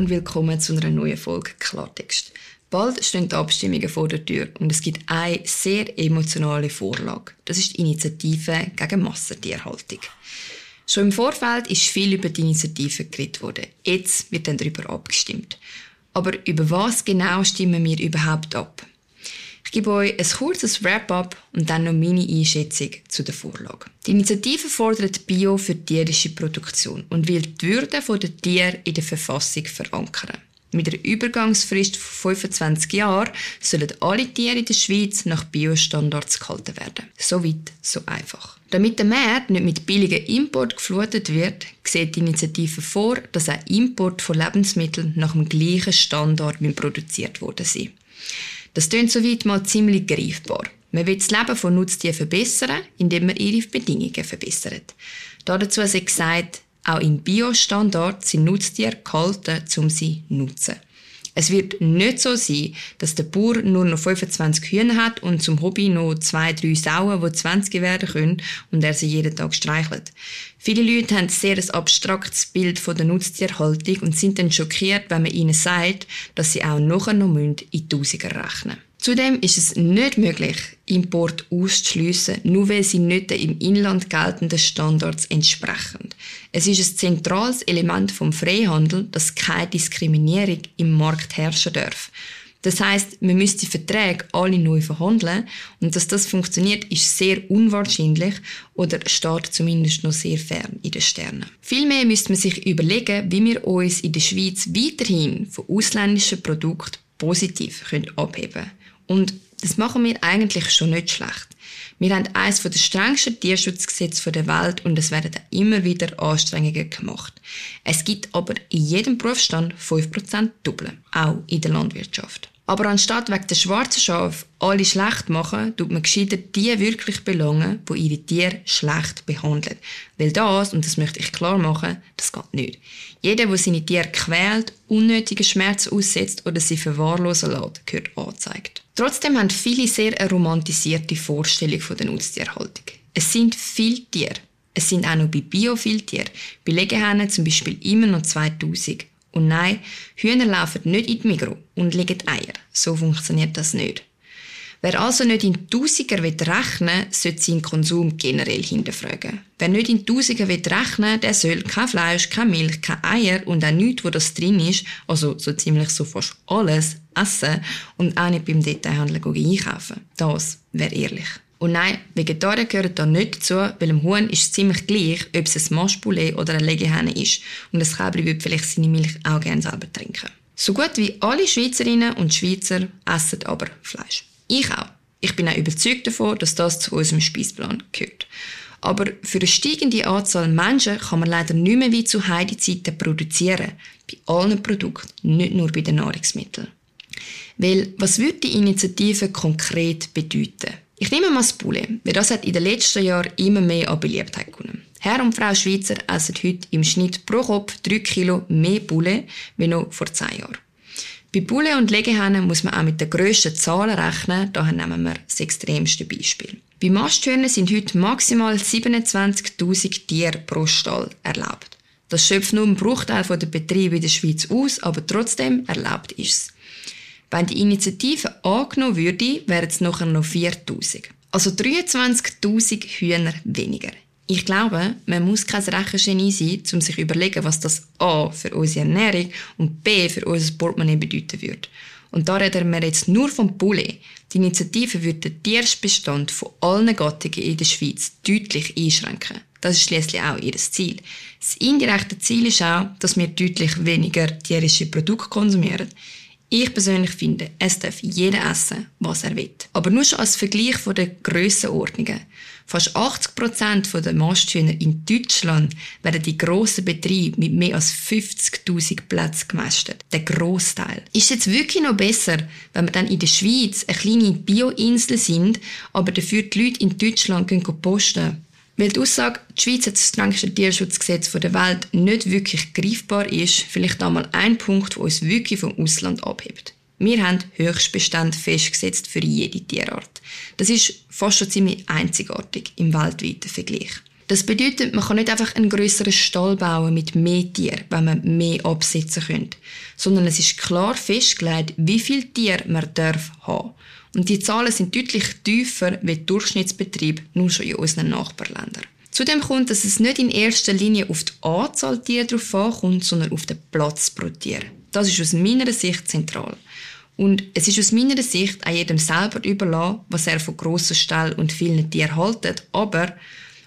und willkommen zu einer neuen Folge Klartext. Bald stehen die Abstimmungen vor der Tür und es gibt eine sehr emotionale Vorlage. Das ist die Initiative gegen Massentierhaltung. Schon im Vorfeld ist viel über die Initiative geredet worden. Jetzt wird dann darüber abgestimmt. Aber über was genau stimmen wir überhaupt ab? Ich gebe euch ein kurzes Wrap-up und dann noch meine Einschätzung zu der Vorlage. Die Initiative fordert Bio für tierische Produktion und will die Würde der Tiere in der Verfassung verankern. Mit einer Übergangsfrist von 25 Jahren sollen alle Tiere in der Schweiz nach Biostandards gehalten werden. So weit, so einfach. Damit der Markt nicht mit billigen Import geflutet wird, sieht die Initiative vor, dass auch Import von Lebensmitteln nach dem gleichen Standard produziert worden sind. Das klingt soweit mal ziemlich greifbar. Man will das Leben von Nutztieren verbessern, indem man ihre Bedingungen verbessert. Dazu sei gesagt, auch in Biostandards sind Nutztiere gehalten, um sie zu nutzen. Es wird nicht so sein, dass der Bauer nur noch 25 Hühner hat und zum Hobby noch zwei, drei Sauen, die 20 werden können und er sie jeden Tag streichelt. Viele Leute haben sehr ein abstraktes Bild von der Nutztierhaltung und sind dann schockiert, wenn man ihnen sagt, dass sie auch nachher noch in Tausiger rechnen müssen. Zudem ist es nicht möglich, Import auszuschliessen, nur weil sie nicht den im Inland geltenden Standards entsprechen. Es ist ein zentrales Element vom Freihandel, dass keine Diskriminierung im Markt herrschen darf. Das heißt, man müsste die Verträge alle neu verhandeln und dass das funktioniert, ist sehr unwahrscheinlich oder steht zumindest noch sehr fern in den Sternen. Vielmehr müsste man sich überlegen, wie wir uns in der Schweiz weiterhin von ausländischen Produkten positiv abheben können. Und das machen wir eigentlich schon nicht schlecht. Wir haben eines der strengsten Tierschutzgesetze der Welt und es werden immer wieder Anstrengungen gemacht. Es gibt aber in jedem Berufsstand 5% Doppel, auch in der Landwirtschaft. Aber anstatt wegen der schwarzen Schafe alle schlecht machen, tut man gescheiter die wirklich belangen, wo ihre Tiere schlecht behandeln. Weil das, und das möchte ich klar machen, das geht nicht. Jeder, der seine Tiere quält, unnötige Schmerzen aussetzt oder sie verwahrlosen lässt, gehört angezeigt. Trotzdem haben viele sehr eine romantisierte Vorstellung von der Nutztierhaltung. Es sind viele Tiere. Es sind auch noch bei Bio viele Tiere. Bei Legehennen zum Beispiel immer noch 2000. Und nein, Hühner laufen nicht in die Migros und legen Eier. So funktioniert das nicht. Wer also nicht in Tausiger rechnen will, sollte seinen Konsum generell hinterfragen. Wer nicht in Tausiger rechnen will, der soll kein Fleisch, keine Milch, keine Eier und auch nichts, wo das drin ist, also so ziemlich so fast alles, essen und auch nicht beim Detailhandel einkaufen. Das wäre ehrlich. Und nein, Vegetarier gehören da nicht dazu, weil dem Huhn ist es ziemlich gleich, ob es ein Maschpoulet oder eine Legehenne ist. Und das Kälbchen wird vielleicht seine Milch auch gerne selber trinken. So gut wie alle Schweizerinnen und Schweizer essen aber Fleisch. Ich auch. Ich bin auch überzeugt davon, dass das zu unserem Speisplan gehört. Aber für eine steigende Anzahl Menschen kann man leider nicht mehr wie zu Heidezeiten produzieren. Bei allen Produkten, nicht nur bei den Nahrungsmitteln. Weil, was würde die Initiative konkret bedeuten? Ich nehme mal das Poulet, weil das hat in den letzten Jahren immer mehr an Beliebtheit gewonnen. Herr und Frau Schweizer essen heute im Schnitt pro Kopf 3 Kilo mehr Poulet wie noch vor 10 Jahren. Bei Bullen und Legehennen muss man auch mit den grössten Zahlen rechnen. Daher nehmen wir das extremste Beispiel. Bei Masthühnern sind heute maximal 27.000 Tiere pro Stall erlaubt. Das schöpft nur einen Bruchteil der Betriebe in der Schweiz aus, aber trotzdem erlaubt ist es. Wenn die Initiative angenommen würde, wären es nachher noch 4.000. Also 23.000 Hühner weniger. Ich glaube, man muss kein Rechengenie sein, um sich zu überlegen, was das A für unsere Ernährung und B für unser Portemonnaie bedeuten würde. Und da reden wir jetzt nur vom Poulet. Die Initiative würde den Tierbestand von allen Gattungen in der Schweiz deutlich einschränken. Das ist schließlich auch ihr Ziel. Das indirekte Ziel ist auch, dass wir deutlich weniger tierische Produkte konsumieren. Ich persönlich finde, es darf jeder essen, was er will. Aber nur schon als Vergleich von den Grössenordnungen. Fast 80 Prozent der Masthühner in Deutschland werden die grossen Betriebe mit mehr als 50.000 Plätzen gemästet. Der Großteil. Ist jetzt wirklich noch besser, wenn wir dann in der Schweiz eine kleine Bio-Insel sind, aber dafür die Leute in Deutschland gehen posten? Weil die Aussage, die Schweiz hat das strengste Tierschutzgesetz der Welt, nicht wirklich greifbar ist, vielleicht einmal ein Punkt, der uns wirklich vom Ausland abhebt. Wir haben Höchstbestände festgesetzt für jede Tierart. Das ist fast schon ziemlich einzigartig im weltweiten Vergleich. Das bedeutet, man kann nicht einfach einen größeren Stall bauen mit mehr Tieren, wenn man mehr absetzen könnte, sondern es ist klar festgelegt, wie viele Tiere man darf haben. Und die Zahlen sind deutlich tiefer wie die Durchschnittsbetrieb nur schon in unseren Nachbarländern. Zudem kommt, dass es nicht in erster Linie auf die Anzahl Tiere drauf ankommt, sondern auf den Platz pro Tier. Das ist aus meiner Sicht zentral. Und es ist aus meiner Sicht auch jedem selber überlassen, was er von grossen Ställen und vielen Tieren haltet. Aber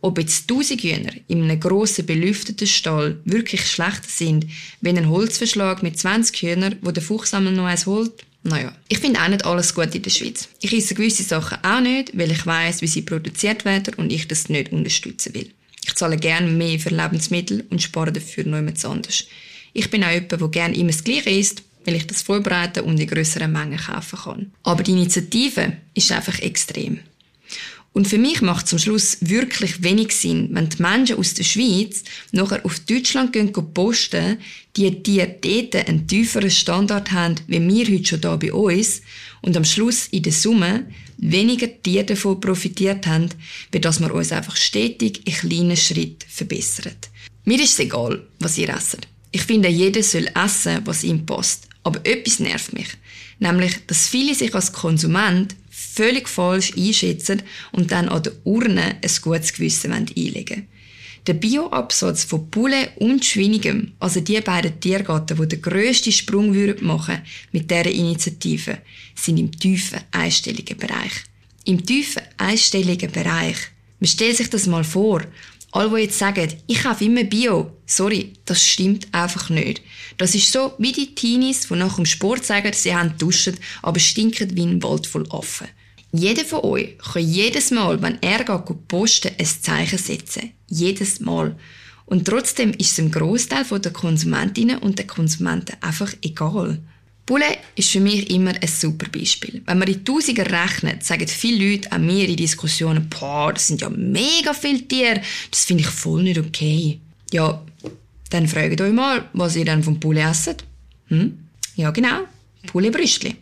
ob jetzt 1000 Hühner in einem grossen belüfteten Stall wirklich schlechter sind, wenn ein Holzverschlag mit 20 Hühnern, wo der Fuchsammler noch eins holt, naja. Ich finde auch nicht alles gut in der Schweiz. Ich esse gewisse Sachen auch nicht, weil ich weiß, wie sie produziert werden und ich das nicht unterstützen will. Ich zahle gerne mehr für Lebensmittel und spare dafür noch jemand anders. Ich bin auch jemand, der gerne immer das Gleiche isst, weil ich das vorbereiten und in grösseren Mengen kaufen kann. Aber die Initiative ist einfach extrem. Und für mich macht am Schluss wirklich wenig Sinn, wenn die Menschen aus der Schweiz nachher auf Deutschland gehen, gehen posten, die dort einen tieferen Standard haben, wie wir heute schon da bei uns, und am Schluss in der Summe weniger Tiere davon profitiert haben, wie dass wir uns einfach stetig in kleinen Schritten verbessern. Mir ist es egal, was ihr esst. Ich finde, jeder soll essen, was ihm passt. Aber etwas nervt mich. Nämlich, dass viele sich als Konsument völlig falsch einschätzen und dann an der Urne ein gutes Gewissen einlegen Der Bioabsatz von Bulle und Schweinigem, also die beiden Tiergatten, die den grössten Sprung machen mit dieser Initiative, sind im tiefen einstelligen Bereich. Im tiefen einstelligen Bereich. Man stellt sich das mal vor. Alle, die jetzt sagen, ich kaufe immer Bio. Sorry, das stimmt einfach nicht. Das ist so wie die Teenies, die nach dem Sport sagen, sie haben duschen, aber stinken wie ein Wald voll Affen. Jeder von euch kann jedes Mal, wenn er geht posten, ein Zeichen setzen. Jedes Mal. Und trotzdem ist es dem Großteil der Konsumentinnen und der Konsumenten einfach egal. Bulle ist für mich immer ein super Beispiel. Wenn man in Tausender rechnet, sagen viele Leute an mir in Diskussionen, boah, das sind ja mega viele Tiere, das finde ich voll nicht okay. Ja, dann fragt euch mal, was ihr dann vom Bulle esset. Hm? Ja, genau. Pulle-Brüstli.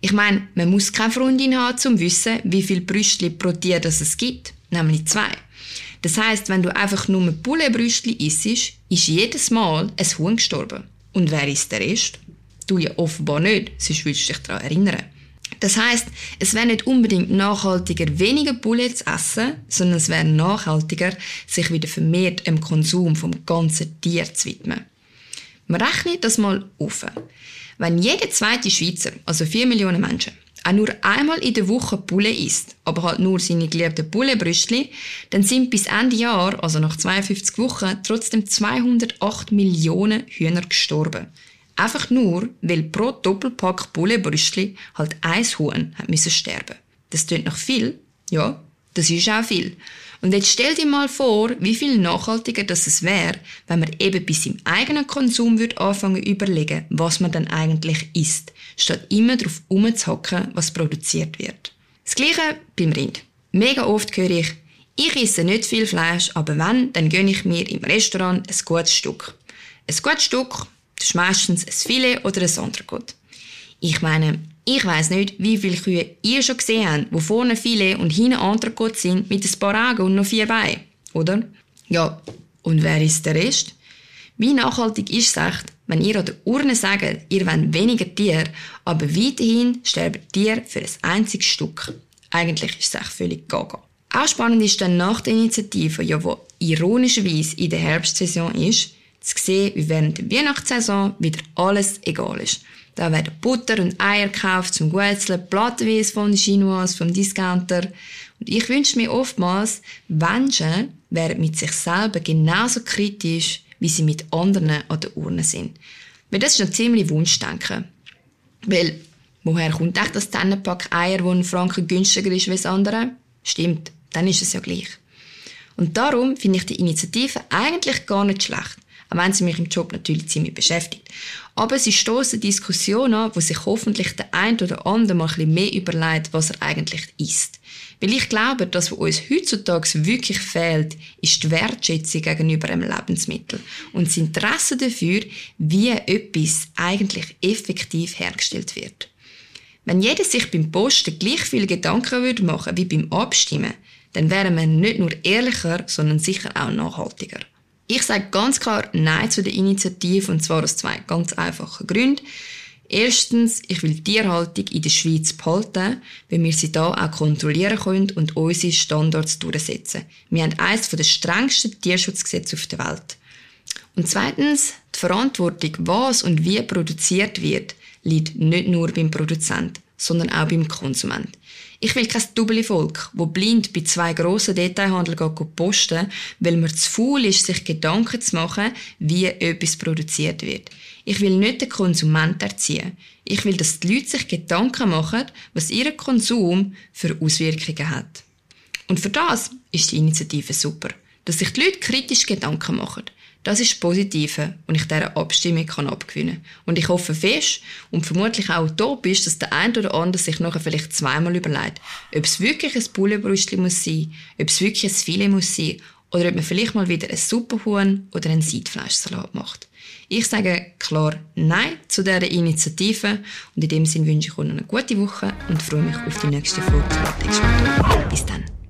Ich meine, man muss keine Freundin haben, um zu wissen, wie viel Brüstli pro Tier das es gibt. Nämlich zwei. Das heißt, wenn du einfach nur Bullenbrüstli isst, ist jedes Mal ein Huhn gestorben. Und wer ist der Rest? Du ja offenbar nicht, sonst würdest du dich daran erinnern. Das heißt, es wäre nicht unbedingt nachhaltiger, weniger Bulle zu essen, sondern es wäre nachhaltiger, sich wieder vermehrt dem Konsum vom ganzen Tier zu widmen. Man rechnet das mal auf. Wenn jeder zweite Schweizer, also 4 Millionen Menschen, auch nur einmal in der Woche Bulle isst, aber halt nur seine geliebten Bullebrüstli, dann sind bis Ende Jahr, also nach 52 Wochen, trotzdem 208 Millionen Hühner gestorben. Einfach nur, weil pro Doppelpack Bullebrüstli halt ein Huhn hat müssen sterben. Das tut noch viel, ja, das ist auch viel. Und jetzt stell dir mal vor, wie viel nachhaltiger das es wäre, wenn man eben bis im eigenen Konsum würde anfangen überlegen, was man dann eigentlich isst, statt immer darauf umzuhocken, was produziert wird. Das Gleiche beim Rind. Mega oft höre ich, ich esse nicht viel Fleisch, aber wenn, dann gönne ich mir im Restaurant ein gutes Stück. Ein gutes Stück, das ist meistens ein Filet oder ein Entrecote. Ich meine, ich weiss nicht, wie viele Kühe ihr schon gesehen habt, wo vorne Filet und hinten Entrecote sind mit ein paar Augen und noch vier Beinen, oder? Ja, und wer ist der Rest? Wie nachhaltig ist es echt, wenn ihr an der Urne sagt, ihr wollt weniger Tiere, aber weiterhin sterben Tiere für ein einziges Stück? Eigentlich ist es echt völlig gaga. Auch spannend ist dann nach der Initiative, ja, wo ironischerweise in der Herbstsaison ist, zu sehen, wie während der Weihnachtssaison wieder alles egal ist. Da werden Butter und Eier gekauft zum Guetzeln, Plattenweiss von Chinois, vom Discounter. Und ich wünsche mir oftmals, Menschen wären mit sich selber genauso kritisch, wie sie mit anderen an der Urne sind. Weil das ist ein ziemlich Wunschdenken. Weil, woher kommt echt das Tannenpack Eier, wo ein Franken günstiger ist als andere? Stimmt, dann ist es ja gleich. Und darum finde ich die Initiative eigentlich gar nicht schlecht auch wenn sie mich im Job natürlich ziemlich beschäftigt. Aber sie stoßen Diskussionen an, wo sich hoffentlich der ein oder andere mal ein bisschen mehr überlegt, was er eigentlich ist. Weil ich glaube, das, was uns heutzutage wirklich fehlt, ist die Wertschätzung gegenüber einem Lebensmittel und das Interesse dafür, wie etwas eigentlich effektiv hergestellt wird. Wenn jeder sich beim Posten gleich viel Gedanken würde machen wie beim Abstimmen, dann wären wir nicht nur ehrlicher, sondern sicher auch nachhaltiger. Ich sage ganz klar Nein zu der Initiative und zwar aus zwei ganz einfachen Gründen. Erstens, ich will die Tierhaltung in der Schweiz behalten, weil wir sie da auch kontrollieren können und unsere Standards durchsetzen. Wir haben eines der strengsten Tierschutzgesetze auf der Welt. Und zweitens, die Verantwortung, was und wie produziert wird, liegt nicht nur beim Produzent, sondern auch beim Konsument. Ich will kein double Volk, wo blind bei zwei grossen Detailhandel posten, weil man zu faul ist, sich Gedanken zu machen, wie etwas produziert wird. Ich will nicht den Konsument erziehen. Ich will, dass die Leute sich Gedanken machen, was ihr Konsum für Auswirkungen hat. Und für das ist die Initiative super. Dass sich die Leute kritisch Gedanken machen. Das ist das Positive, und ich dieser Abstimmung kann abgewinnen Und ich hoffe fest und vermutlich auch utopisch, dass der ein oder andere sich nachher vielleicht zweimal überlegt, ob es wirklich ein Bullenbrüstli muss sein, ob es wirklich ein Filet muss sein oder ob man vielleicht mal wieder ein Suppenhuhn oder einen Seidfleischsalat macht. Ich sage klar Nein zu dieser Initiative und in dem Sinne wünsche ich Ihnen eine gute Woche und freue mich auf die nächste Folge Bis dann.